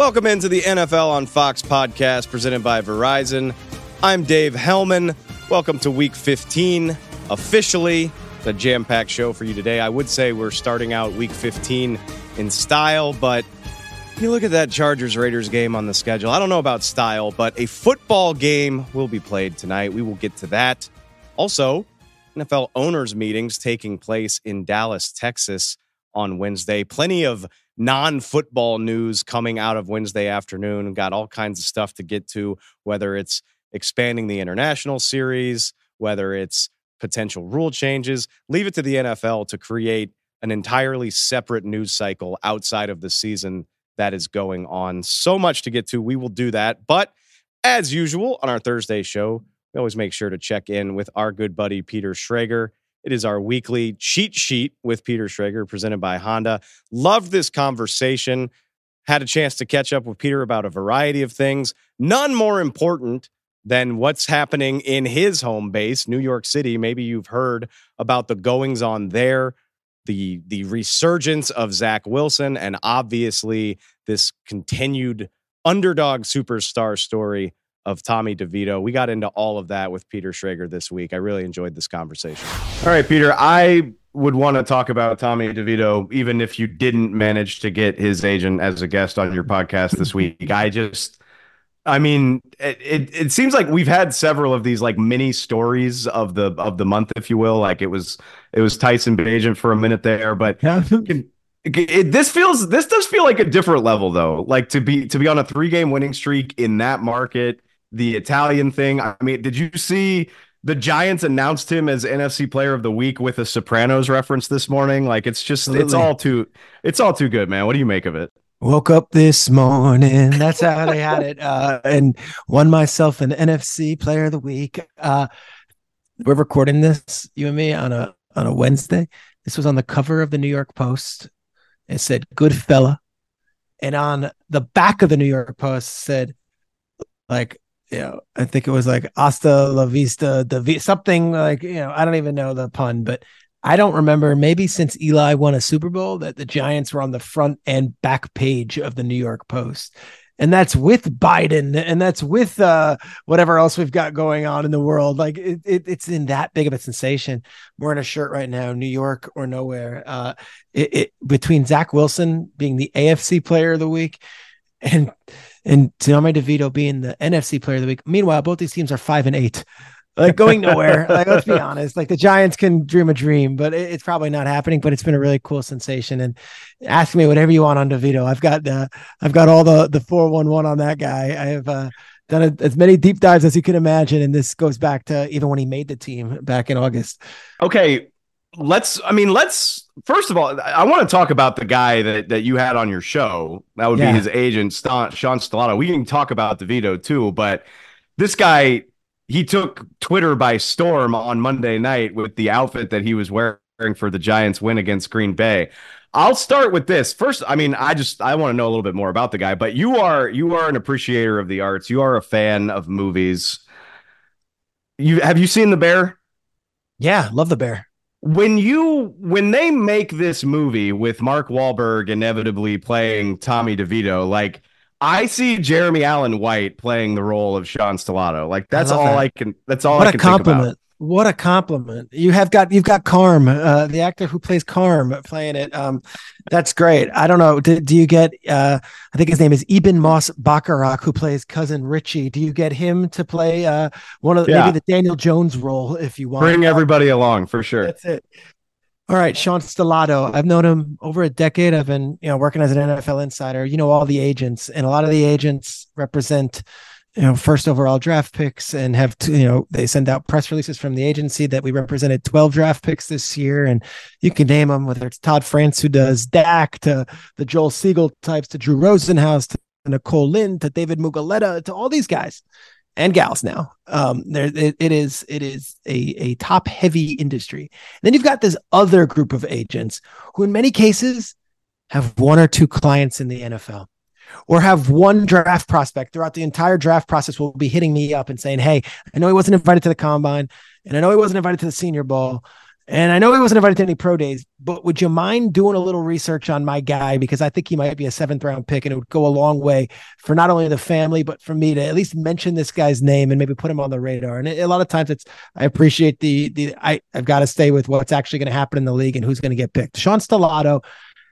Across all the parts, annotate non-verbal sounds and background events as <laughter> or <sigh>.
Welcome into the NFL on Fox podcast presented by Verizon. I'm Dave Helman. Welcome to week 15 officially. The jam packed show for you today. I would say we're starting out week 15 in style, but you look at that Chargers Raiders game on the schedule. I don't know about style, but a football game will be played tonight. We will get to that. Also, NFL owners' meetings taking place in Dallas, Texas on Wednesday. Plenty of non football news coming out of Wednesday afternoon. Got all kinds of stuff to get to, whether it's expanding the international series, whether it's potential rule changes. Leave it to the NFL to create an entirely separate news cycle outside of the season that is going on. So much to get to. We will do that. But as usual on our Thursday show, we always make sure to check in with our good buddy Peter Schrager. It is our weekly cheat sheet with Peter Schrager presented by Honda. Loved this conversation. Had a chance to catch up with Peter about a variety of things. None more important than what's happening in his home base, New York City. Maybe you've heard about the goings on there, the the resurgence of Zach Wilson, and obviously this continued underdog superstar story of Tommy DeVito. We got into all of that with Peter Schrager this week. I really enjoyed this conversation. All right, Peter, I would want to talk about Tommy DeVito, even if you didn't manage to get his agent as a guest on your podcast this week. I just, I mean, it, it, it seems like we've had several of these like mini stories of the of the month, if you will. Like it was it was Tyson Bagent for a minute there, but. It, this feels this does feel like a different level though. Like to be to be on a three game winning streak in that market the Italian thing. I mean, did you see the Giants announced him as NFC Player of the Week with a Sopranos reference this morning? Like, it's just Absolutely. it's all too it's all too good, man. What do you make of it? Woke up this morning. That's how they had it, uh, and won myself an NFC Player of the Week. Uh, we're recording this, you and me, on a on a Wednesday. This was on the cover of the New York Post. It said "Good fella," and on the back of the New York Post said, like you know, I think it was like hasta la vista, the something like, you know, I don't even know the pun, but I don't remember maybe since Eli won a Super Bowl that the Giants were on the front and back page of the New York Post. And that's with Biden and that's with uh, whatever else we've got going on in the world. Like it, it, it's in that big of a sensation. We're in a shirt right now, New York or nowhere. Uh, it, between Zach Wilson being the AFC player of the week and and Tommy DeVito being the NFC player of the week. Meanwhile, both these teams are five and eight, like going nowhere. <laughs> like let's be honest, like the Giants can dream a dream, but it, it's probably not happening. But it's been a really cool sensation. And ask me whatever you want on DeVito. I've got the I've got all the the four one one on that guy. I have. uh done a, as many deep dives as you can imagine and this goes back to even when he made the team back in august okay let's i mean let's first of all i want to talk about the guy that, that you had on your show. That would yeah. be his agent sean stellato. We can talk about the devito too but this guy he took twitter by storm on monday night with the outfit that he was wearing for the giants win against green bay. I'll start with this. First i mean i just i want to know a little bit more about the guy but you are you are an appreciator of the arts. You are a fan of movies. You have you seen the bear? Yeah love the bear when you when they make this movie with Mark Wahlberg inevitably playing Tommy DeVito, like I see Jeremy Allen White playing the role of Sean Stellato. Like that's all that. I can. That's all. What I a compliment! What a compliment! You have got you've got Carm, uh, the actor who plays Carm, playing it. Um, that's great. I don't know. Do, do you get? Uh, I think his name is Ebon Moss-Bachrach, who plays cousin Richie. Do you get him to play uh, one of the, yeah. maybe the Daniel Jones role if you want? Bring everybody along for sure. That's it. All right, Sean Stellato. I've known him over a decade. I've been, you know, working as an NFL insider. You know all the agents, and a lot of the agents represent you know first overall draft picks and have to, you know they send out press releases from the agency that we represented 12 draft picks this year and you can name them whether it's Todd France who does Dak to the Joel Segal types to Drew Rosenhaus to Nicole Lynn to David Mulugheta to all these guys and gals now. Um there it, it is it is a a top heavy industry. And then you've got this other group of agents who in many cases have one or two clients in the NFL or have one draft prospect throughout the entire draft process will be hitting me up and saying, Hey, I know he wasn't invited to the combine and I know he wasn't invited to the senior bowl. And I know he wasn't invited to any pro days, but would you mind doing a little research on my guy? Because I think he might be a seventh round pick and it would go a long way for not only the family, but for me to at least mention this guy's name and maybe put him on the radar. And a lot of times it's, I appreciate the, the, I, I've got to stay with what's actually going to happen in the league and who's going to get picked. Sean Stellato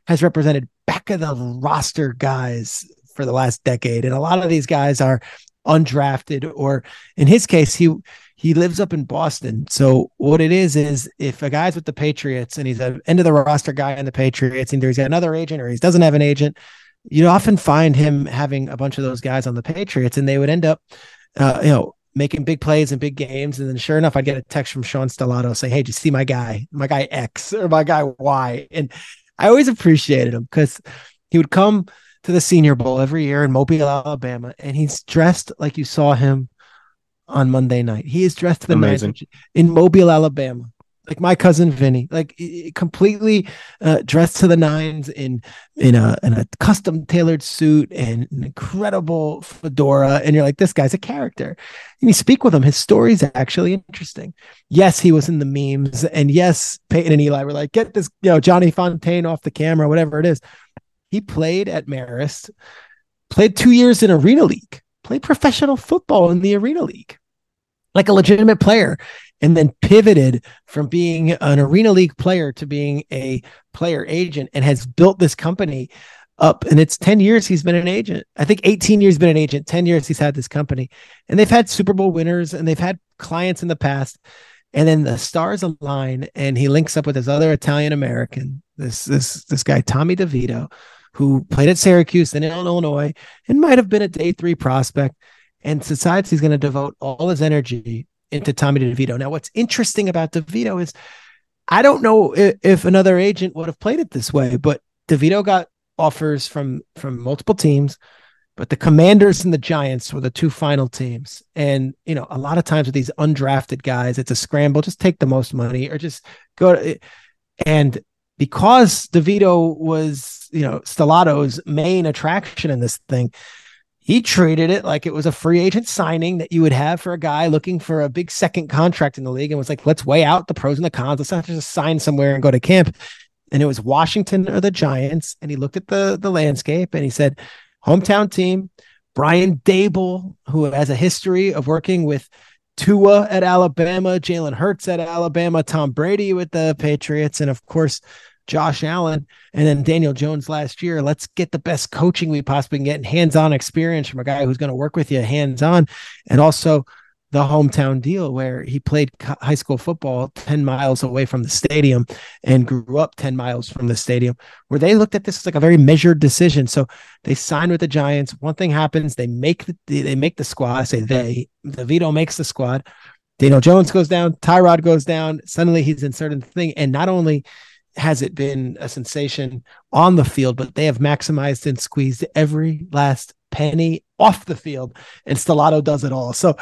has represented back of the roster guys for the last decade. And a lot of these guys are undrafted, or in his case, he, he lives up in Boston. So what it is is if a guy's with the Patriots and he's an end of the roster guy in the Patriots, either he's got another agent or he doesn't have an agent, you often find him having a bunch of those guys on the Patriots, and they would end up, uh, you know, making big plays and big games. And then sure enough, I'd get a text from Sean Stellato saying, Hey, did you see my guy, my guy X or my guy Y? And I always appreciated him because he would come to the Senior Bowl every year in Mobile, Alabama, and he's dressed like you saw him on Monday night. He is dressed to the Amazing. nines in Mobile, Alabama, like my cousin Vinny, like completely uh, dressed to the nines in in a in a custom tailored suit and an incredible fedora. And you're like, this guy's a character. And you speak with him. His story's actually interesting. Yes, he was in the memes, and yes, Peyton and Eli were like, get this, you know, Johnny Fontane off the camera, whatever it is. He played at Marist, played two years in Arena League played professional football in the Arena League, like a legitimate player, and then pivoted from being an Arena League player to being a player agent and has built this company up. And it's 10 years he's been an agent. I think 18 years been an agent, 10 years he's had this company. And they've had Super Bowl winners and they've had clients in the past. And then the stars align and he links up with this other Italian American, this this this guy, Tommy DeVito, who played at Syracuse and in Illinois and might have been a day three prospect. And he's going to devote all his energy into Tommy DeVito. Now, what's interesting about DeVito is I don't know if, if another agent would have played it this way, but DeVito got offers from from multiple teams, but the Commanders and the Giants were the two final teams. And you know, a lot of times with these undrafted guys, it's a scramble. Just take the most money or just go to. And because DeVito was, you know, Stellato's main attraction in this thing, he treated it like it was a free agent signing that you would have for a guy looking for a big second contract in the league and was like, let's weigh out the pros and the cons. Let's not just sign somewhere and go to camp. And it was Washington or the Giants. And he looked at the, the landscape and he said, hometown team, Brian Daboll, who has a history of working with Tua at Alabama, Jalen Hurts at Alabama, Tom Brady with the Patriots, and of course, Josh Allen and then Daniel Jones last year. Let's get the best coaching we possibly can get and hands on experience from a guy who's going to work with you hands on. And also the hometown deal where he played high school football 10 miles away from the stadium and grew up 10 miles from the stadium, where they looked at this as like a very measured decision. So they signed with the Giants. One thing happens, they make the they make the squad. I say they, DeVito makes the squad. Daniel Jones goes down, Tyrod goes down. Suddenly he's inserted in the thing. And not only has it been a sensation on the field, but they have maximized and squeezed every last penny off the field, and Stellato does it all. So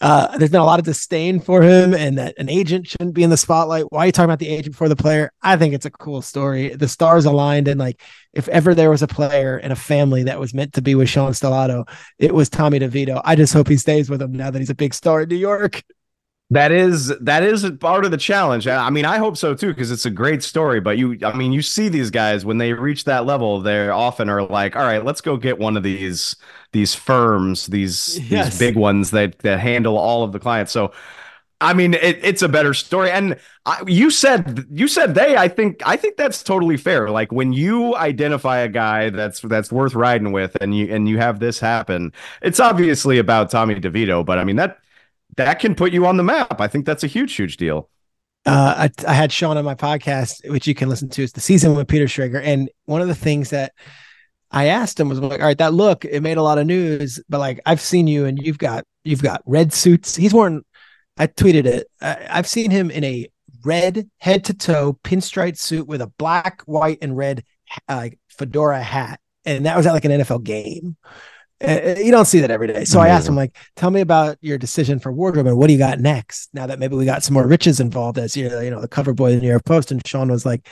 uh, there's been a lot of disdain for him, and that an agent shouldn't be in the spotlight. Why are you talking about the agent before the player? I think it's a cool story. The stars aligned, and like if ever there was a player in a family that was meant to be with Sean Stellato, it was Tommy DeVito. I just hope he stays with him now that he's a big star in New York. That is that is part of the challenge. I mean, I hope so too because it's a great story. But you, I mean, you see these guys when they reach that level, they often are like, "All right, let's go get one of these these firms, these <laughs> yes. these big ones that that handle all of the clients." So, I mean, it, it's a better story. And I, you said you said they. I think I think that's totally fair. Like when you identify a guy that's that's worth riding with, and you and you have this happen, it's obviously about Tommy DeVito. But I mean that that can put you on the map. I think that's a huge, huge deal. Uh, I, I, had Sean on my podcast, which you can listen to. It's the season with Peter Schrager, and one of the things that I asked him was like, "All right, that look it made a lot of news, but like I've seen you, and you've got you've got red suits. He's worn. I tweeted it. I, I've seen him in a red head to toe pinstripe suit with a black, white, and red uh, fedora hat, and that was at like an NFL game. Uh, you don't see that every day. So I asked him, like, tell me about your decision for wardrobe and what do you got next? Now that maybe we got some more riches involved as you know, you know, the cover boy in the New York Post. And Sean was like,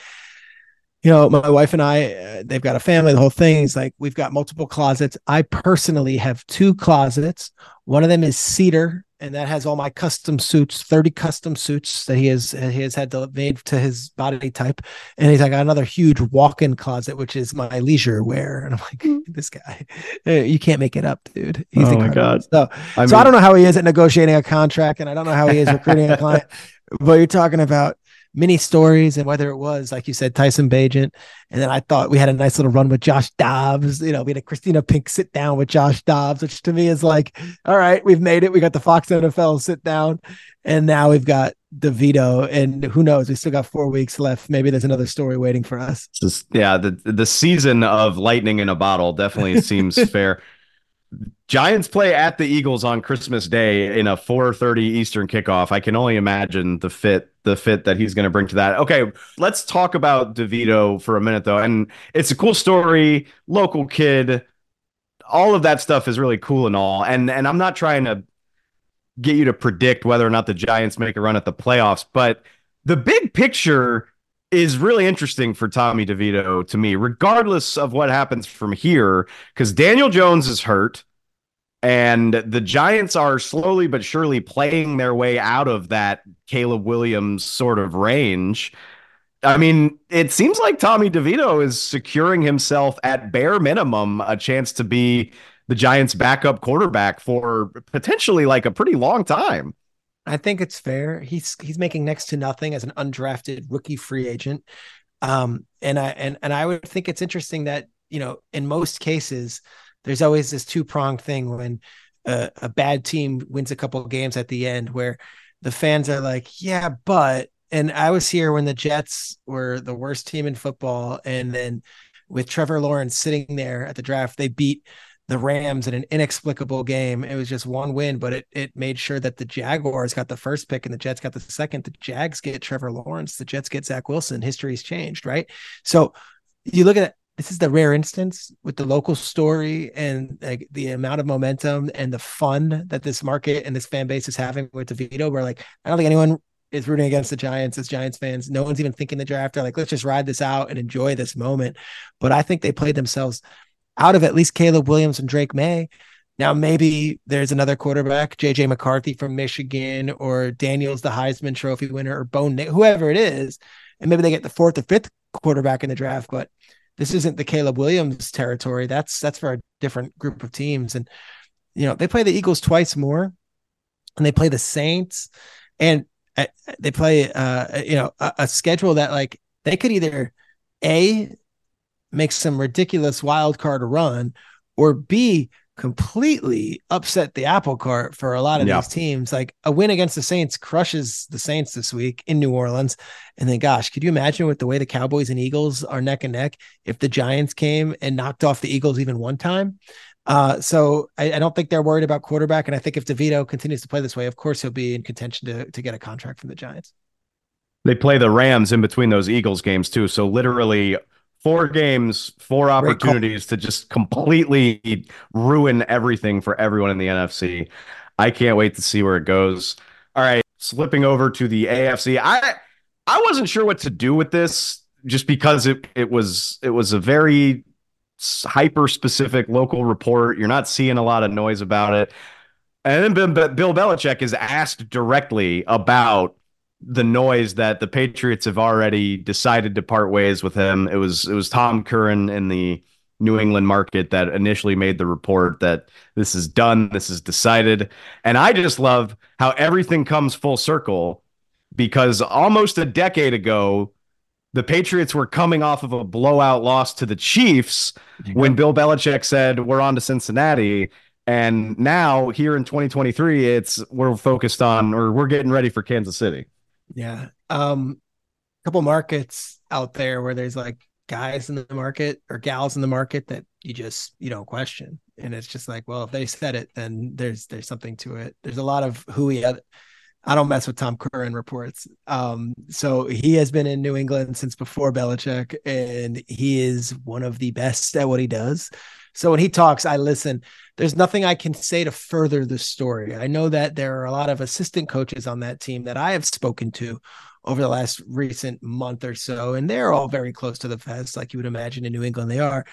you know, my wife and I, uh, they've got a family, the whole thing. He's like, we've got multiple closets. I personally have two closets. One of them is cedar and that has all my custom suits, 30 custom suits that he has he has had to made to his body type. And he's like, I got another huge walk-in closet, which is my leisure wear. And I'm like, hmm. <laughs> this guy, you can't make it up, dude. He's oh my god. So, I so I don't know how he is at negotiating a contract, and I don't know how he is recruiting a client. <laughs> But you're talking about mini stories and whether it was like you said Tyson Bagent. And then I thought we had a nice little run with Josh Dobbs. You know we had a Kristina Pink sit down with Josh Dobbs which to me is like all right we've made it. We got the Fox NFL sit down. And now we've got DeVito. And who knows? We still got 4 weeks left. Maybe there's another story waiting for us. Just, yeah the the season of lightning in a bottle definitely seems <laughs> fair Giants play at the Eagles on Christmas Day in a 4:30 Eastern kickoff. I can only imagine the fit the fit that he's going to bring to that. Okay, let's talk about DeVito for a minute though. And it's a cool story, local kid. All of that stuff is really cool and all. And and I'm not trying to get you to predict whether or not the Giants make a run at the playoffs, but the big picture is really interesting for Tommy DeVito to me, regardless of what happens from here, because Daniel Jones is hurt. And the Giants are slowly but surely playing their way out of that Caleb Williams sort of range. I mean, it seems like Tommy DeVito is securing himself at bare minimum a chance to be the Giants' backup quarterback for potentially like a pretty long time. I think it's fair. He's he's making next to nothing as an undrafted rookie free agent. Um, and I and and I would think it's interesting that, you know, in most cases, there's always this two pronged thing when a, a, bad team wins a couple of games at the end where the fans are like, yeah, but, and I was here when the Jets were the worst team in football. And then with Trevor Lawrence sitting there at the draft, they beat the Rams in an inexplicable game. It was just one win, but it it made sure that the Jaguars got the first pick and the Jets got the second. The Jags get Trevor Lawrence, the Jets get Zach Wilson. History's changed, right? So you look at this is the rare instance with the local story and like the amount of momentum and the fun that this market and this fan base is having with DeVito. Where like I don't think anyone is rooting against the Giants as Giants fans. No one's even thinking the draft. They're like, let's just ride this out and enjoy this moment. But I think they played themselves out of at least Caleb Williams and Drake Maye. Now maybe there's another quarterback, JJ McCarthy from Michigan, or Daniels, the Heisman Trophy winner, or Bone, whoever it is, and maybe they get the fourth or fifth quarterback in the draft. But this isn't the Caleb Williams territory. That's that's for a different group of teams. And you know, they play the Eagles twice more, and they play the Saints, and uh, they play uh you know a, a schedule that like they could either a make some ridiculous wild card run, or b completely upset the apple cart for a lot of these teams. Like a win against the Saints crushes the Saints this week in New Orleans. And then, gosh, could you imagine with the way the Cowboys and Eagles are neck and neck if the Giants came and knocked off the Eagles even one time? Uh, so I, I, don't think they're worried about quarterback. And I think if DeVito continues to play this way, of course he'll be in contention to, to get a contract from the Giants. They play the Rams in between those Eagles games too. So literally four games, four opportunities to just completely ruin everything for everyone in the NFC. I can't wait to see where it goes. All right, slipping over to the AFC. I I wasn't sure what to do with this just because it it was it was a very hyper specific local report. You're not seeing a lot of noise about it. And then Bill Belichick is asked directly about the noise that the Patriots have already decided to part ways with him. It was it was Tom Curran in the New England market that initially made the report that this is done, this is decided. And I just love how everything comes full circle because almost a decade ago, the Patriots were coming off of a blowout loss to the Chiefs when Bill Belichick said, We're on to Cincinnati. And now here in 2023, it's we're focused on or we're getting ready for Kansas City. Yeah. Um, a couple markets out there where there's like guys in the market or gals in the market that you just you don't question and it's just like well if they said it then there's there's something to it there's a lot of who he I don't mess with Tom Curran reports. Um, so he has been in New England since before Belichick, and he is one of the best at what he does. So when he talks, I listen. There's nothing I can say to further the story. I know that there are a lot of assistant coaches on that team that I have spoken to over the last recent month or so, and they're all very close to the fest, like you would imagine in New England they are.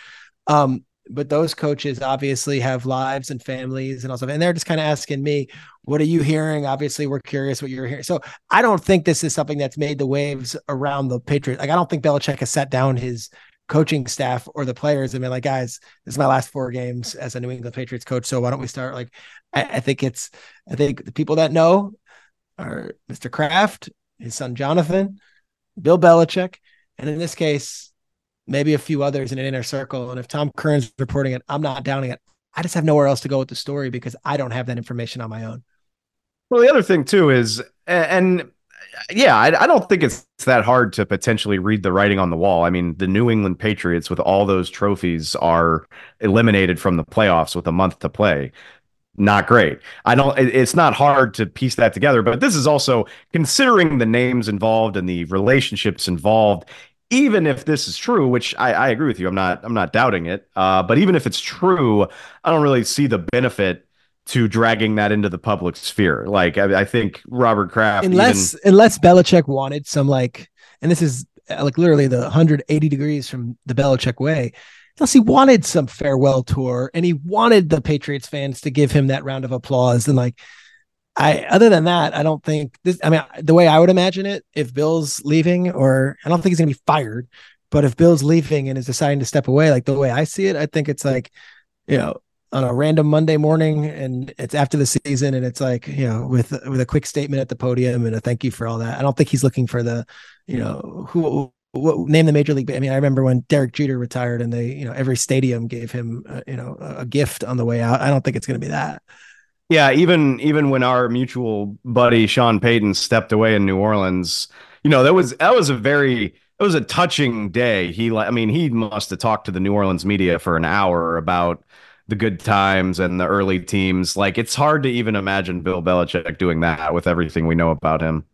Um, but those coaches obviously have lives and families and all stuff. And they're just kind of asking me, what are you hearing? Obviously, we're curious what you're hearing. So I don't think this is something that's made the waves around the Patriots. Like I don't think Belichick has sat down his coaching staff or the players and been like, guys, this is my last four games as a New England Patriots coach. So why don't we start? Like, I, I think it's, I think the people that know are Mr. Kraft, his son Jonathan, Bill Belichick, and in this case, maybe a few others in an inner circle. And if Tom Curran's reporting it, I'm not downing it. I just have nowhere else to go with the story because I don't have that information on my own. Well, the other thing too is, and yeah, I, I, don't think it's that hard to potentially read the writing on the wall. I mean, the New England Patriots, with all those trophies, are eliminated from the playoffs with a month to play. Not great. I don't. It's not hard to piece that together. But this is also considering the names involved and the relationships involved. Even if this is true, which I, I agree with you, I'm not. I'm not doubting it. Uh, but even if it's true, I don't really see the benefit to dragging that into the public sphere. Like I, I think Robert Kraft, unless even... unless Belichick wanted some like, and this is uh, like literally the 180 degrees from the Belichick way. Unless he wanted some farewell tour and he wanted the Patriots fans to give him that round of applause and like. I other than that, I don't think this. I mean, the way I would imagine it, if Bill's leaving, or I don't think he's to be fired, but if Bill's leaving and is deciding to step away, like the way I see it, I think it's like, you know, on a random Monday morning and it's after the season and it's like, you know, with with a quick statement at the podium and a thank you for all that. I don't think he's looking for the, you know, who what name the major league. I mean, I remember when Derek Jeter retired and they, you know, every stadium gave him, uh, you know, a gift on the way out. I don't think it's going to be that. Yeah, even even when our mutual buddy Sean Payton stepped away in New Orleans, you know, that was that was a very it was a touching day. He I mean, he must have talked to the New Orleans media for an hour about the good times and the early teams. Like it's hard to even imagine Bill Belichick doing that with everything we know about him.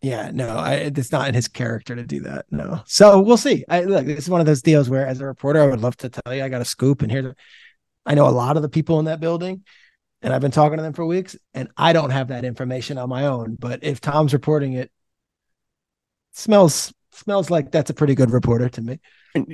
Yeah, no, I, it's not in his character to do that. No. So we'll see. I look, this is one of those deals where, as a reporter, I would love to tell you I got a scoop, and here, I know a lot of the people in that building, and I've been talking to them for weeks, and I don't have that information on my own. But if Tom's reporting it, it smells smells like that's a pretty good reporter to me.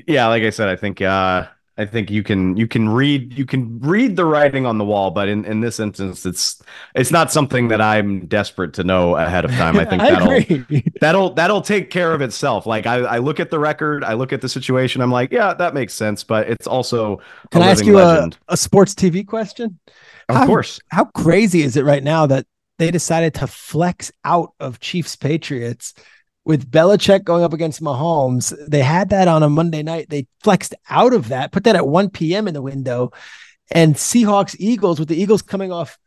Yeah, like I said, I think uh I think you can you can read you can read the writing on the wall, but in, in this instance, it's it's not something that I'm desperate to know ahead of time. I <laughs> think I that'll agree. <laughs> that'll that'll take care of itself. Like I, I look at the record, I look at the situation, I'm like, yeah, that makes sense. But it's also can I ask you a, a sports TV question? Of how, course. How crazy is it right now that they decided to flex out of Chiefs Patriots? With Belichick going up against Mahomes, they had that on a Monday night. They flexed out of that, put that at 1 p.m. in the window, and Seahawks Eagles with the Eagles coming off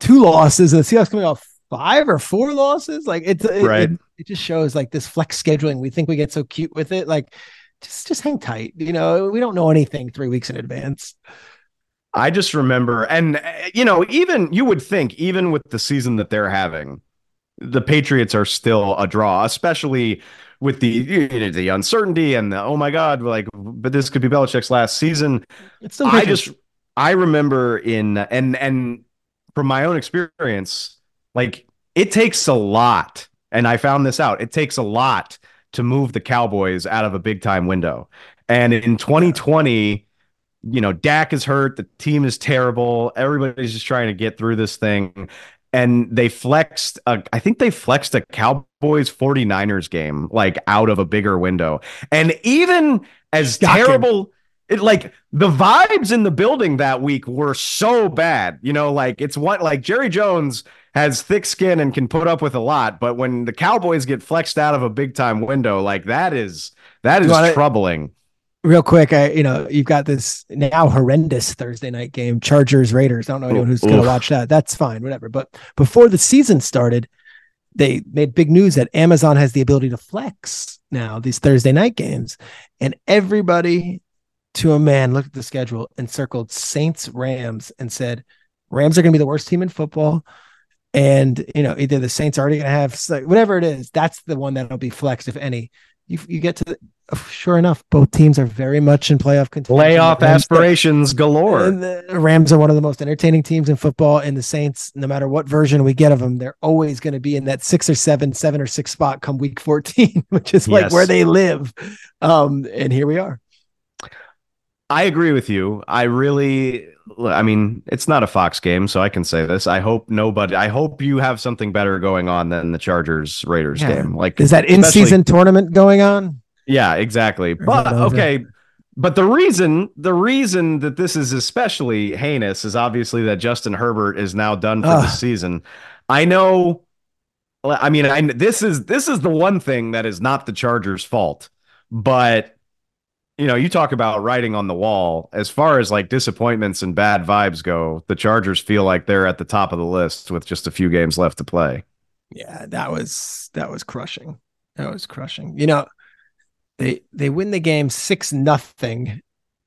two losses and the Seahawks coming off five or four losses. Like it's it, right. it, it just shows like this flex scheduling. We think we get so cute with it. Like just just hang tight. You know, we don't know anything three weeks in advance. I just remember, and you know, even you would think, even with the season that they're having, the Patriots are still a draw, especially with the you know, the uncertainty and the oh my god, like but this could be Belichick's last season. It's I just I remember in and and from my own experience, like it takes a lot, and I found this out. It takes a lot to move the Cowboys out of a big time window. And in 2020, you know, Dak is hurt. The team is terrible. Everybody's just trying to get through this thing and they flexed a, I think they flexed a Cowboys 49ers game like out of a bigger window. And even as terrible it like the vibes in the building that week were so bad. You know, like it's what like Jerry Jones has thick skin and can put up with a lot, but when the Cowboys get flexed out of a big time window, like that is that is troubling real quick, I you know you've got this now horrendous Thursday night game, Chargers Raiders. I don't know anyone who's going to watch that. That's fine, whatever. But before the season started, they made big news that Amazon has the ability to flex now these Thursday night games, and everybody to a man looked at the schedule and circled Saints Rams and said Rams are going to be the worst team in football. And you know, either the Saints are already going to have whatever it is. That's the one that'll be flexed, if any you, you get to the, sure enough, both teams are very much in playoff contention. Playoff aspirations galore. the Rams are one of the most entertaining teams in football, and the Saints, no matter what version we get of them, they're always going to be in that six or seven, seven or six spot come week 14, <laughs> which is like yes. where they live. Um, and here we are. I agree with you. I really, I mean, it's not a Fox game, so I can say this. I hope nobody, I hope you have something better going on than the Chargers Raiders yeah. game. Like, is that in season tournament going on? Yeah, exactly. But okay. But the reason, the reason that this is especially heinous is obviously that Justin Herbert is now done for the season. I know. I mean, I this is this is the one thing that is not the Chargers' fault, but you know, you talk about writing on the wall. As far as like disappointments and bad vibes go, the Chargers feel like they're at the top of the list with just a few games left to play. Yeah, that was that was crushing. That was crushing. You know, they they win the game six nothing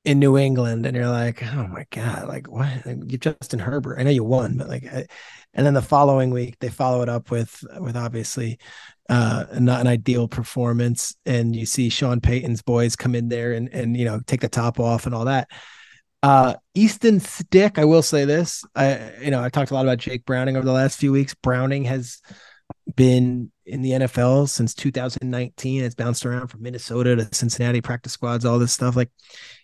in New England, and you're like, oh my god, like what? You Justin Herbert. I know you won, but like, and then the following week they follow it up with with obviously uh, not an ideal performance. And you see Sean Payton's boys come in there and and you know take the top off and all that. Uh, Easton Stick, I will say this. I you know I talked a lot about Jake Browning over the last few weeks. Browning has been in the NFL since 2019. It's bounced around from Minnesota to Cincinnati practice squads, all this stuff. Like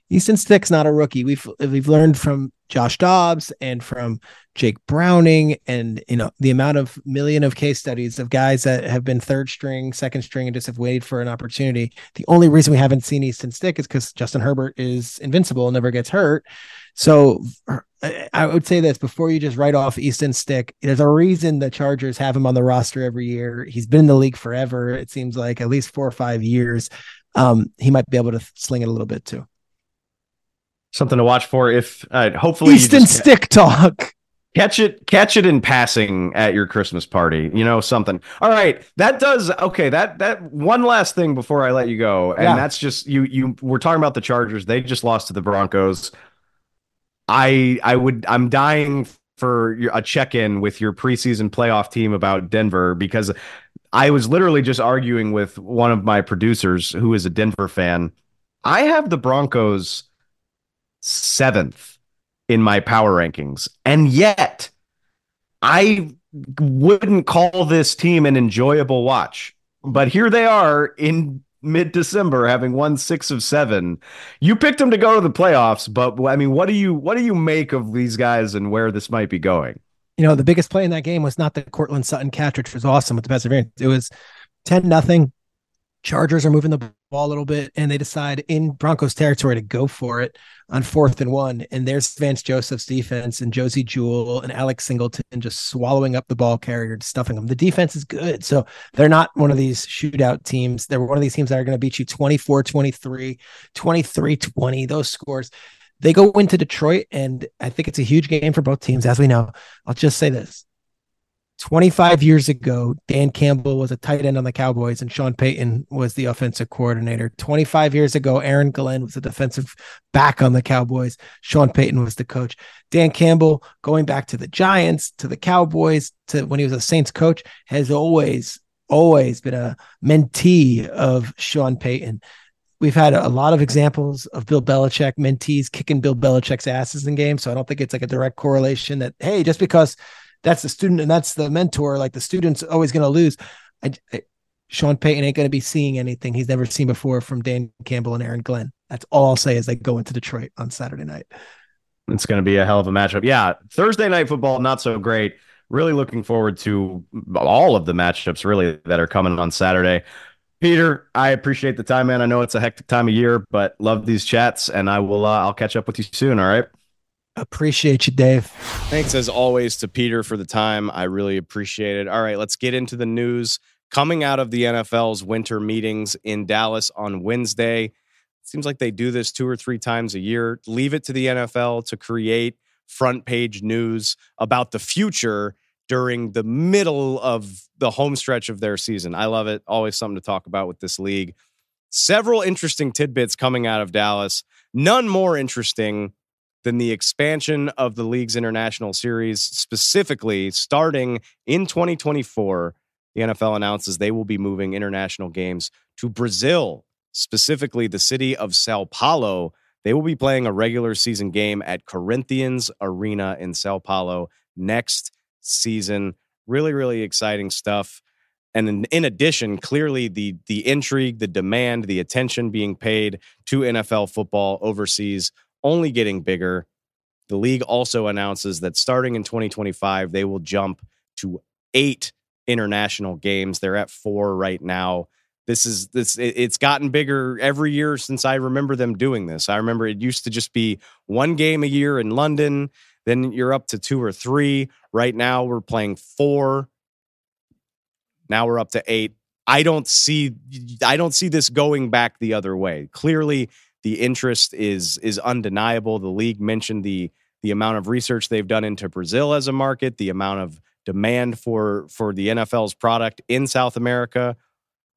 Easton Stick's not a rookie. We've we've learned from Josh Dobbs and from Jake Browning, and you know the amount of million of case studies of guys that have been third string, second string, and just have waited for an opportunity. The only reason we haven't seen Easton Stick is because Justin Herbert is invincible, never gets hurt. So er, I would say this before you just write off Easton Stick. There's a reason the Chargers have him on the roster every year. He's been in the league forever. It seems like at least four or five years. Um, he might be able to sling it a little bit too something to watch for. If uh, hopefully Easton Stick talk. Catch it, catch it in passing at your Christmas party. You know something. All right, that does okay. That that one last thing before I let you go, and yeah. that's just you. You we're talking about the Chargers. They just lost to the Broncos. I I would I'm dying for a check in with your preseason playoff team about Denver because I was literally just arguing with one of my producers who is a Denver fan. I have the Broncos seventh in my power rankings. And yet, I wouldn't call this team an enjoyable watch. But here they are in mid December, having won six of seven. You picked them to go to the playoffs, but I mean, what do you what do you make of these guys and where this might be going? You know, the biggest play in that game was not the Courtland Sutton catch, which was awesome with the perseverance. It was 10 nothing. Chargers are moving the ball a little bit and they decide in Broncos territory to go for it on fourth and one. And there's Vance Joseph's defense and Josey Jewell and Alex Singleton just swallowing up the ball carrier, stuffing them. The defense is good. So they're not one of these shootout teams. They're one of these teams that are going to beat you 24 23, 23 20, those scores. They go into Detroit, and I think it's a huge game for both teams, as we know. I'll just say this 25 years ago, Dan Campbell was a tight end on the Cowboys and Sean Payton was the offensive coordinator. 25 years ago, Aaron Glenn was a defensive back on the Cowboys. Sean Payton was the coach. Dan Campbell, going back to the Giants, to the Cowboys, to when he was a Saints coach, has always, always been a mentee of Sean Payton. We've had a lot of examples of Bill Belichick mentees kicking Bill Belichick's asses in games. So I don't think it's like a direct correlation that, hey, just because that's the student and that's the mentor. Like the student's always going to lose. I, I, Sean Payton ain't going to be seeing anything he's never seen before from Dan Campbell and Aaron Glenn. That's all I'll say as they go into Detroit on Saturday night. It's going to be a hell of a matchup. Yeah, Thursday night football not so great. Really looking forward to all of the matchups really that are coming on Saturday. Peter, I appreciate the time, man. I know it's a hectic time of year, but love these chats, and I will. Uh, I'll catch up with you soon. All right. Appreciate you, Dave. Thanks as always to Peter for the time. I really appreciate it. All right, let's get into the news coming out of the NFL's winter meetings in Dallas on Wednesday. Seems like they do this two or three times a year. Leave it to the NFL to create front page news about the future during the middle of the home stretch of their season. I love it. Always something to talk about with this league. Several interesting tidbits coming out of Dallas. None more interesting than the expansion of the league's international series, specifically starting in 2024. The NFL announces they will be moving international games to Brazil, specifically the city of Sao Paulo. They will be playing a regular season game at Corinthians Arena in Sao Paulo next season. Really, really exciting stuff. And in, in, addition, clearly the the intrigue, the demand, the attention being paid to NFL football overseas only getting bigger. The league also announces that starting in 2025, they will jump to eight international games. They're at four right now. This is this it's gotten bigger every year since I remember them doing this. I remember it used to just be one game a year in London, then you're up to two or three. Right now we're playing four. Now we're up to eight. I don't see I don't see this going back the other way. Clearly the interest is is undeniable. The league mentioned the the amount of research they've done into Brazil as a market, the amount of demand for for the NFL's product in South America.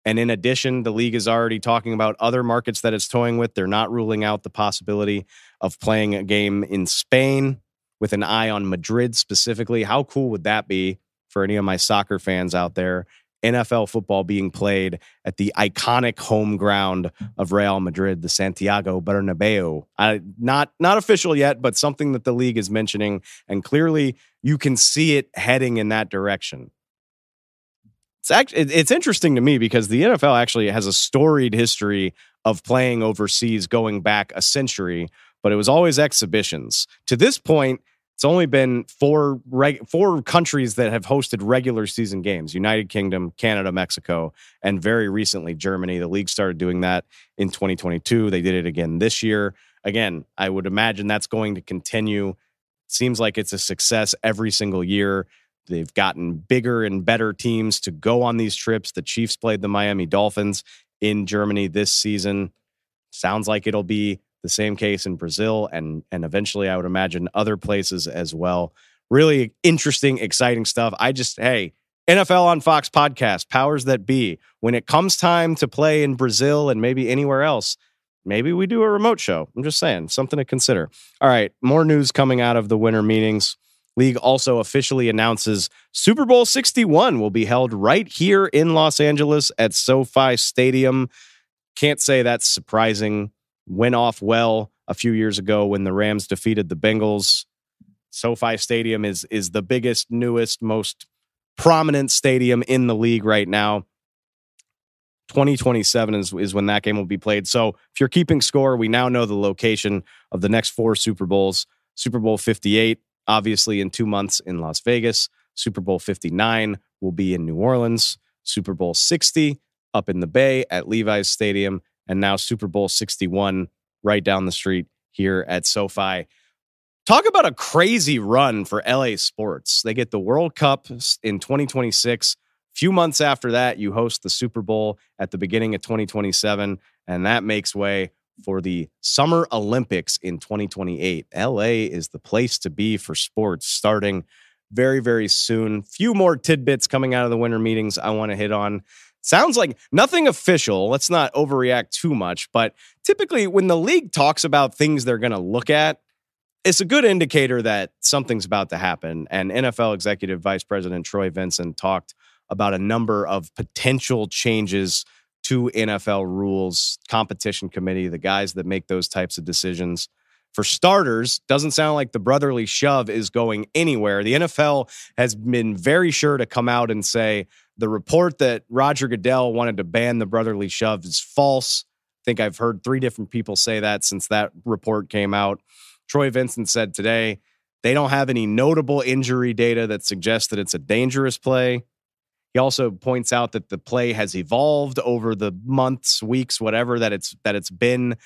And in addition, the league is already talking about other markets that it's toying with. They're not ruling out the possibility of playing a game in Spain with an eye on Madrid specifically. How cool would that be for any of my soccer fans out there? NFL football being played at the iconic home ground of Real Madrid, the Santiago Bernabeu. Uh, not not official yet, but something that the league is mentioning, and clearly you can see it heading in that direction. It's actually it's interesting to me because the NFL actually has a storied history of playing overseas going back a century, but it was always exhibitions. To this point, it's only been four reg- four countries that have hosted regular season games: United Kingdom, Canada, Mexico, and very recently Germany. The league started doing that in 2022. They did it again this year. Again, I would imagine that's going to continue. Seems like it's a success every single year. They've gotten bigger and better teams to go on these trips. The Chiefs played the Miami Dolphins in Germany this season. Sounds like it'll be the same case in Brazil and and eventually I would imagine other places as well. Really interesting, exciting stuff. I just hey, NFL on Fox podcast, powers that be. When it comes time to play in Brazil and maybe anywhere else, maybe we do a remote show. I'm just saying, something to consider. All right, more news coming out of the winter meetings. League also officially announces Super Bowl 61 will be held right here in Los Angeles at SoFi Stadium. Can't say that's surprising went off well a few years ago when the Rams defeated the Bengals. SoFi Stadium is is the biggest, newest, most prominent stadium in the league right now. 2027 is, is when that game will be played. So if you're keeping score, we now know the location of the next four Super Bowls. Super Bowl 58, obviously in two months in Las Vegas. Super Bowl 59 will be in New Orleans. Super Bowl 60 up in the Bay at Levi's Stadium and now Super Bowl 61 right down the street here at SoFi. Talk about a crazy run for LA sports. They get the World Cup in 2026. A few months after that, you host the Super Bowl at the beginning of 2027, and that makes way for the Summer Olympics in 2028. LA is the place to be for sports starting very, very soon. Few more tidbits coming out of the winter meetings I want to hit on. Sounds like nothing official. Let's not overreact too much. But typically, when the league talks about things they're going to look at, it's a good indicator that something's about to happen. And NFL Executive Vice President Troy Vincent talked about a number of potential changes to NFL rules, competition committee, the guys that make those types of decisions. For starters, doesn't sound like the brotherly shove is going anywhere. The NFL has been very sure to come out and say, the report that Roger Goodell wanted to ban the brotherly shove is false. I think I've heard three different people say that since that report came out. Troy Vincent said today they don't have any notable injury data that suggests that it's a dangerous play. He also points out that the play has evolved over the months, weeks, whatever that it's that it's been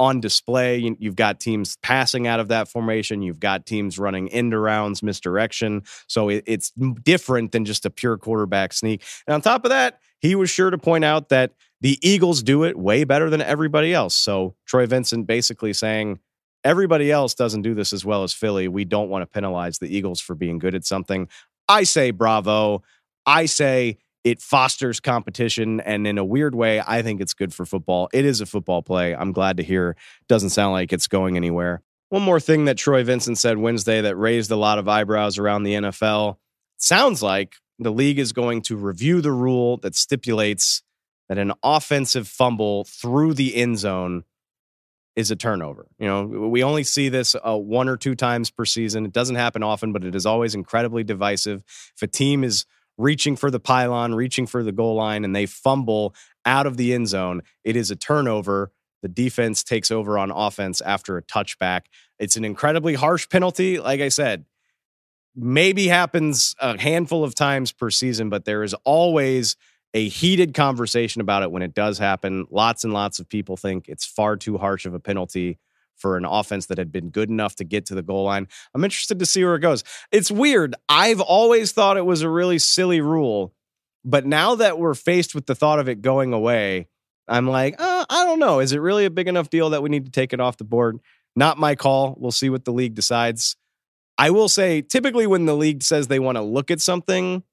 on display. You've got teams passing out of that formation. You've got teams running end rounds, misdirection. So it's different than just a pure quarterback sneak. And on top of that, he was sure to point out that the Eagles do it way better than everybody else. So Troy Vincent basically saying, everybody else doesn't do this as well as Philly. We don't want to penalize the Eagles for being good at something. I say bravo. I say it fosters competition and in a weird way i think it's good for football it is a football play i'm glad to hear doesn't sound like it's going anywhere one more thing that troy vincent said wednesday that raised a lot of eyebrows around the nfl sounds like the league is going to review the rule that stipulates that an offensive fumble through the end zone is a turnover. You know, we only see this uh, one or two times per season. It doesn't happen often, but it is always incredibly divisive. If a team is reaching for the pylon, reaching for the goal line, and they fumble out of the end zone, it is a turnover. The defense takes over on offense after a touchback. It's an incredibly harsh penalty. Like I said, maybe happens a handful of times per season, but there is always a heated conversation about it when it does happen. Lots and lots of people think it's far too harsh of a penalty for an offense that had been good enough to get to the goal line. I'm interested to see where it goes. It's weird. I've always thought it was a really silly rule, but now that we're faced with the thought of it going away, I'm like, uh, I don't know. Is it really a big enough deal that we need to take it off the board? Not my call. We'll see what the league decides. I will say, typically, when the league says they want to look at something,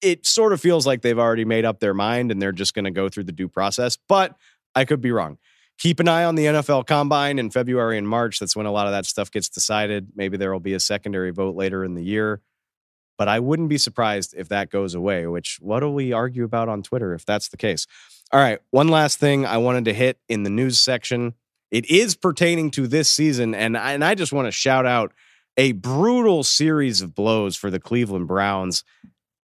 it sort of feels like they've already made up their mind and they're just going to go through the due process. But I could be wrong. Keep an eye on the NFL Combine in February and March. That's when a lot of that stuff gets decided. Maybe there will be a secondary vote later in the year. But I wouldn't be surprised if that goes away, which what do we argue about on Twitter if that's the case? All right, one last thing I wanted to hit in the news section. It is pertaining to this season, and I, and I just want to shout out a brutal series of blows for the Cleveland Browns.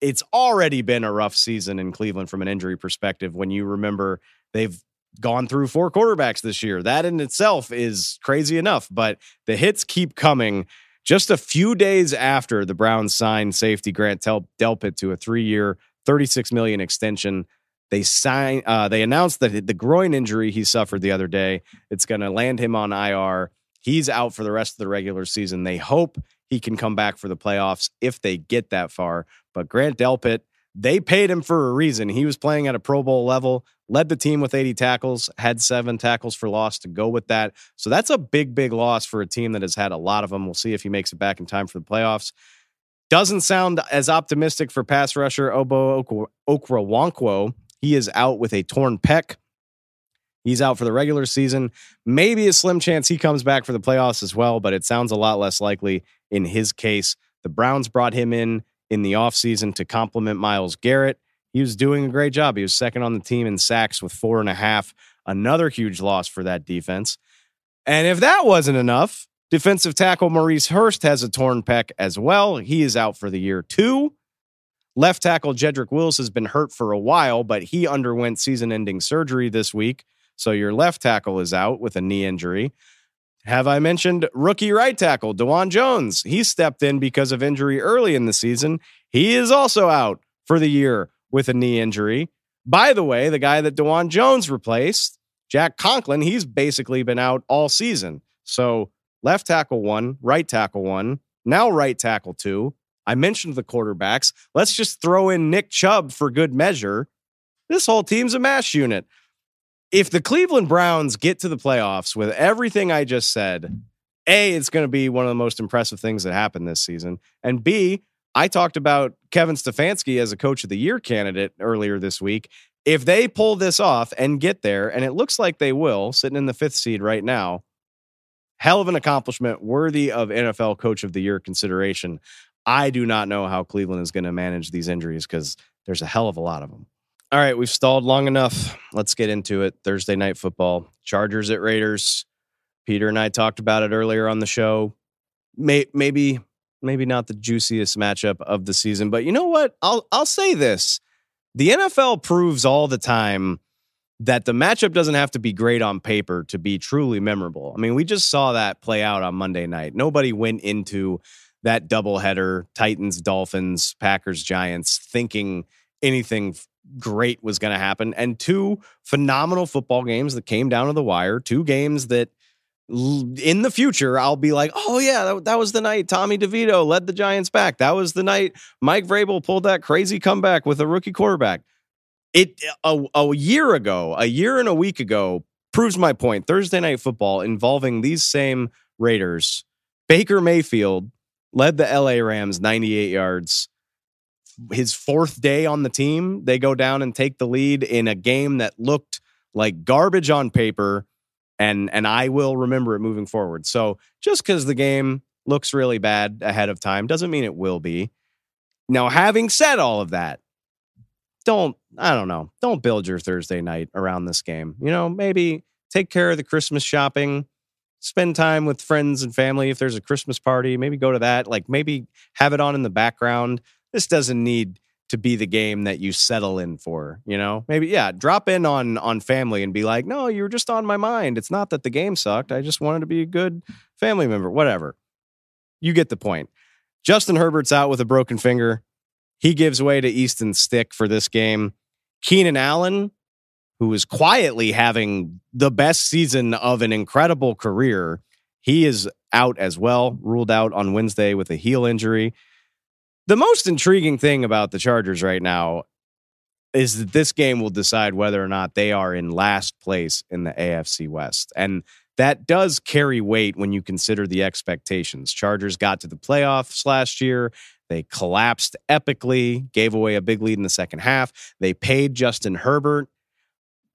It's already been a rough season in Cleveland from an injury perspective when you remember they've gone through four quarterbacks this year. That in itself is crazy enough, but the hits keep coming. Just a few days after the Browns signed safety Grant Delpit to a three-year, 36 million extension, they sign. Uh, they announced that the groin injury he suffered the other day, it's going to land him on IR. He's out for the rest of the regular season. They hope he can come back for the playoffs if they get that far. But Grant Delpit, they paid him for a reason. He was playing at a Pro Bowl level, led the team with 80 tackles, had seven tackles for loss to go with that. So that's a big, big loss for a team that has had a lot of them. We'll see if he makes it back in time for the playoffs. Doesn't sound as optimistic for pass rusher Ogbo Okoronkwo. He is out with a torn pec. He's out for the regular season. Maybe a slim chance he comes back for the playoffs as well, but it sounds a lot less likely in his case. The Browns brought him in in the offseason to complement Myles Garrett. He was doing a great job. He was second on the team in sacks with four and a half. Another huge loss for that defense. And if that wasn't enough, defensive tackle Maurice Hurst has a torn pec as well. He is out for the year too. Left tackle Jedrick Wills has been hurt for a while, but he underwent season ending surgery this week. So your left tackle is out with a knee injury. Have I mentioned rookie right tackle Dawand Jones? He stepped in because of injury early in the season. He is also out for the year with a knee injury. By the way, the guy that Dawand Jones replaced, Jack Conklin, he's basically been out all season. So left tackle one, right tackle one, now right tackle two. I mentioned the quarterbacks. Let's just throw in Nick Chubb for good measure. This whole team's a mash unit if the Cleveland Browns get to the playoffs with everything I just said, A, it's going to be one of the most impressive things that happened this season. And B, I talked about Kevin Stefanski as a coach of the year candidate earlier this week. If they pull this off and get there, and it looks like they will, sitting in the fifth seed right now, hell of an accomplishment worthy of NFL coach of the year consideration. I do not know how Cleveland is going to manage these injuries because there's a hell of a lot of them. All right, we've stalled long enough. Let's get into it. Thursday night football, Chargers at Raiders. Peter and I talked about it earlier on the show. May, maybe, maybe not the juiciest matchup of the season, but you know what? I'll I'll say this: the NFL proves all the time that the matchup doesn't have to be great on paper to be truly memorable. I mean, we just saw that play out on Monday night. Nobody went into that doubleheader, Titans, Dolphins, Packers, Giants, thinking anything great was going to happen, and two phenomenal football games that came down to the wire. Two games that in the future, I'll be like, oh, yeah, that, that, was the night Tommy DeVito led the Giants back. That was the night Mike Vrabel pulled that crazy comeback with a rookie quarterback. It a, a year ago, a year and a week ago, proves my point. Thursday night football involving these same Raiders. Baker Mayfield led the LA Rams 98 yards his fourth day on the team, they go down and take the lead in a game that looked like garbage on paper and and I will remember it moving forward. So just cuz the game looks really bad ahead of time doesn't mean it will be. Now, having said all of that, don't I don't know, don't build your Thursday night around this game. You know, maybe take care of the Christmas shopping, spend time with friends and family if there's a Christmas party, maybe go to that, like maybe have it on in the background this doesn't need to be the game that you settle in for, you know? Maybe yeah, drop in on on family and be like, "No, you were just on my mind. It's not that the game sucked. I just wanted to be a good family member, whatever." You get the point. Justin Herbert's out with a broken finger. He gives way to Easton Stick for this game. Keenan Allen, who is quietly having the best season of an incredible career, he is out as well, ruled out on Wednesday with a heel injury. The most intriguing thing about the Chargers right now is that this game will decide whether or not they are in last place in the AFC West. And that does carry weight when you consider the expectations. Chargers got to the playoffs last year. They collapsed epically, gave away a big lead in the second half. They paid Justin Herbert.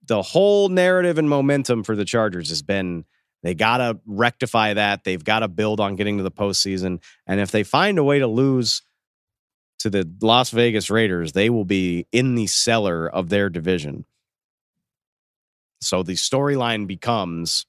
The whole narrative and momentum for the Chargers has been they got to rectify that. They've got to build on getting to the postseason. And if they find a way to lose to the Las Vegas Raiders, they will be in the cellar of their division. So the storyline becomes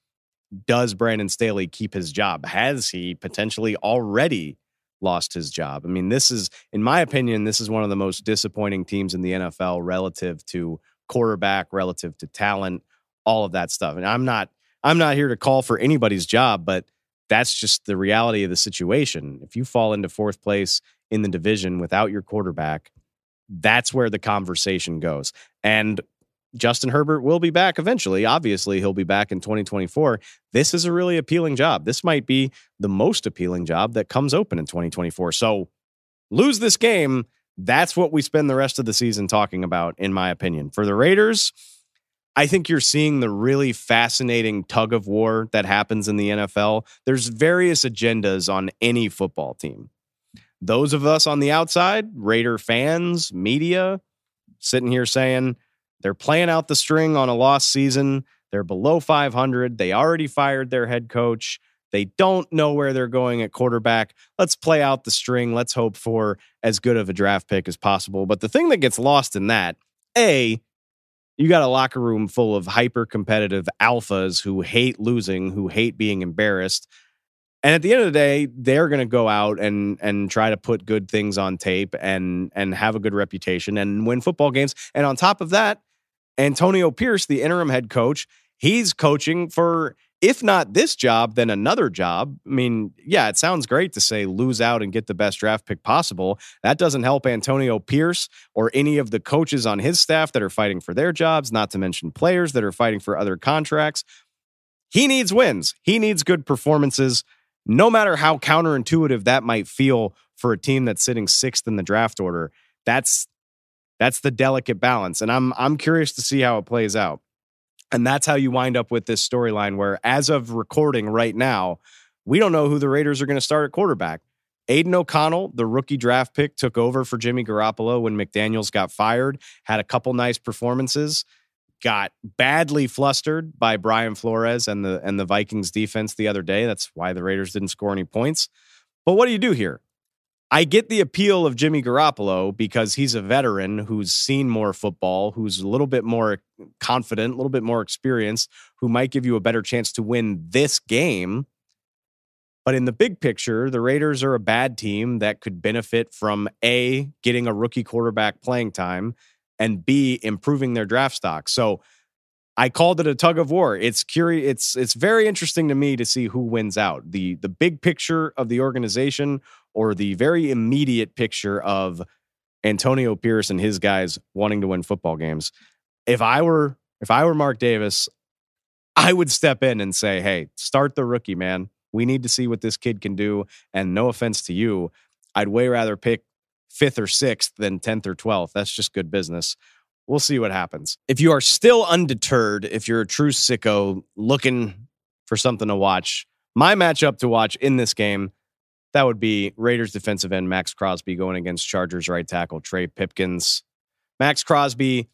does Brandon Staley keep his job? Has he potentially already lost his job? I mean, this is, in my opinion, this is one of the most disappointing teams in the NFL relative to quarterback, relative to talent, all of that stuff. And I'm not, I'm not here to call for anybody's job, but that's just the reality of the situation. If you fall into fourth place in the division without your quarterback, that's where the conversation goes. And Justin Herbert will be back eventually. Obviously, he'll be back in 2024. This is a really appealing job. This might be the most appealing job that comes open in 2024. So, lose this game. That's what we spend the rest of the season talking about, in my opinion. For the Raiders, I think you're seeing the really fascinating tug of war that happens in the NFL. There's various agendas on any football team. Those of us on the outside, Raider fans, media, sitting here saying, they're playing out the string on a lost season. They're below 500. They already fired their head coach. They don't know where they're going at quarterback. Let's play out the string. Let's hope for as good of a draft pick as possible. But the thing that gets lost in that, A, you got a locker room full of hyper competitive alphas who hate losing, who hate being embarrassed. And at the end of the day, they're going to go out and and try to put good things on tape and and have a good reputation and win football games. And on top of that, Antonio Pierce, the interim head coach, he's coaching for, if not this job, then another job. I mean, yeah, it sounds great to say lose out and get the best draft pick possible. That doesn't help Antonio Pierce or any of the coaches on his staff that are fighting for their jobs, not to mention players that are fighting for other contracts. He needs wins, he needs good performances, no matter how counterintuitive that might feel for a team that's sitting sixth in the draft order. That's that's the delicate balance. And I'm I'm curious to see how it plays out. And that's how you wind up with this storyline where as of recording right now, we don't know who the Raiders are going to start at quarterback. Aidan O'Connell, the rookie draft pick, took over for Jimmy Garoppolo when McDaniels got fired, had a couple nice performances, got badly flustered by Brian Flores and the and the Vikings defense the other day. That's why the Raiders didn't score any points. But what do you do here? I get the appeal of Jimmy Garoppolo because he's a veteran who's seen more football, who's a little bit more confident, a little bit more experienced, who might give you a better chance to win this game. But in the big picture, the Raiders are a bad team that could benefit from A, getting a rookie quarterback playing time, and B, improving their draft stock. So I called it a tug of war. It's curious. It's it's very interesting to me to see who wins out. The the big picture of the organization or the very immediate picture of Antonio Pierce and his guys wanting to win football games. If I were if I were Mark Davis, I would step in and say, "Hey, start the rookie, man. We need to see what this kid can do." And no offense to you, I'd way rather pick fifth or sixth than tenth or twelfth. That's just good business. We'll see what happens. If you are still undeterred, if you're a true sicko looking for something to watch, my matchup to watch in this game that would be Raiders defensive end Maxx Crosby going against Chargers right tackle Trey Pipkins. Maxx Crosby,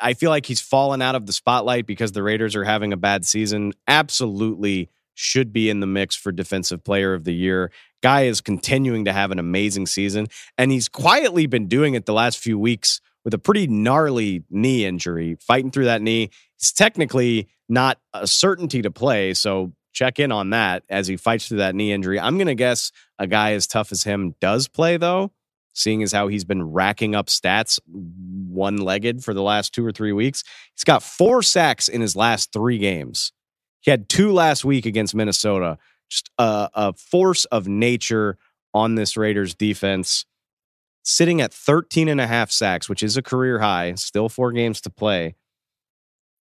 I feel like he's fallen out of the spotlight because the Raiders are having a bad season. Absolutely should be in the mix for defensive player of the year. Guy is continuing to have an amazing season, and he's quietly been doing it the last few weeks with a pretty gnarly knee injury, fighting through that knee. It's technically not a certainty to play, so check in on that as he fights through that knee injury. I'm going to guess a guy as tough as him does play, though. seeing as how he's been racking up stats one legged for the last two or three weeks. He's got four sacks in his last three games. He had two last week against Minnesota. Just a, a force of nature on this Raiders defense, sitting at 13 and a half sacks, which is a career high, still four games to play.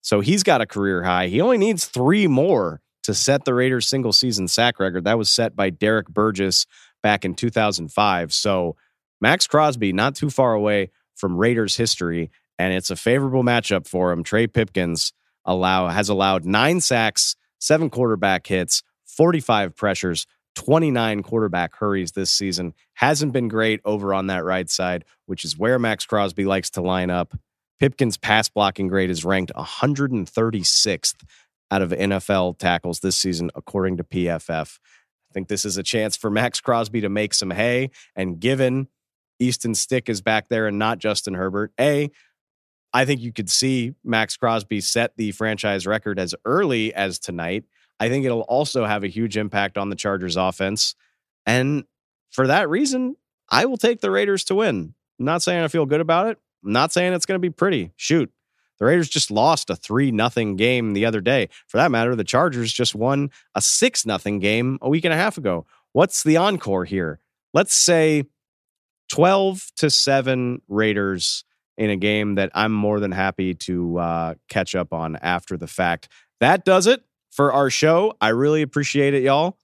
So he's got a career high. He only needs three more to set the Raiders single season sack record. That was set by Derrick Burgess back in 2005. So Maxx Crosby, not too far away from Raiders history, and it's a favorable matchup for him. Trey Pipkins allow has allowed nine sacks, seven quarterback hits, 45 pressures, 29 quarterback hurries this season. Hasn't been great over on that right side, which is where Maxx Crosby likes to line up. Pipkins' pass blocking grade is ranked 136th out of NFL tackles this season, according to PFF. I think this is a chance for Maxx Crosby to make some hay. And given Easton Stick is back there and not Justin Herbert. A, I think you could see Maxx Crosby set the franchise record as early as tonight. I think it'll also have a huge impact on the Chargers offense. And for that reason, I will take the Raiders to win. I'm not saying I feel good about it. I'm not saying it's going to be pretty. Shoot. The Raiders just lost a 3 nothing game the other day. For that matter, the Chargers just won a 6 nothing game a week and a half ago. What's the encore here? Let's say 12 to 7 Raiders in a game that I'm more than happy to uh, catch up on after the fact. That does it for our show. I really appreciate it, y'all.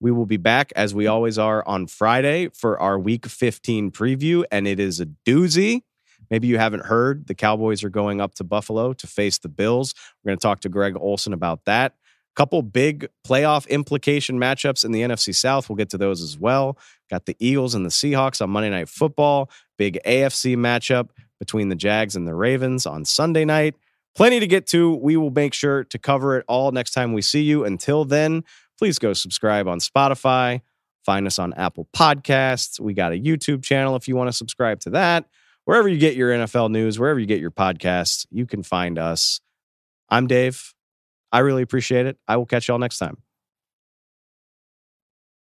We will be back as we always are on Friday for our week 15 preview, and it is a doozy. Maybe you haven't heard the Cowboys are going up to Buffalo to face the Bills. We're going to talk to Greg Olsen about that. Couple big playoff implication matchups in the NFC South. We'll get to those as well. Got the Eagles and the Seahawks on Monday Night Football. Big AFC matchup between the Jags and the Ravens on Sunday night. Plenty to get to. We will make sure to cover it all next time we see you. Until then, please go subscribe on Spotify. Find us on Apple Podcasts. We got a YouTube channel if you want to subscribe to that. Wherever you get your NFL news, wherever you get your podcasts, you can find us. I'm Dave. I really appreciate it. I will catch y'all next time.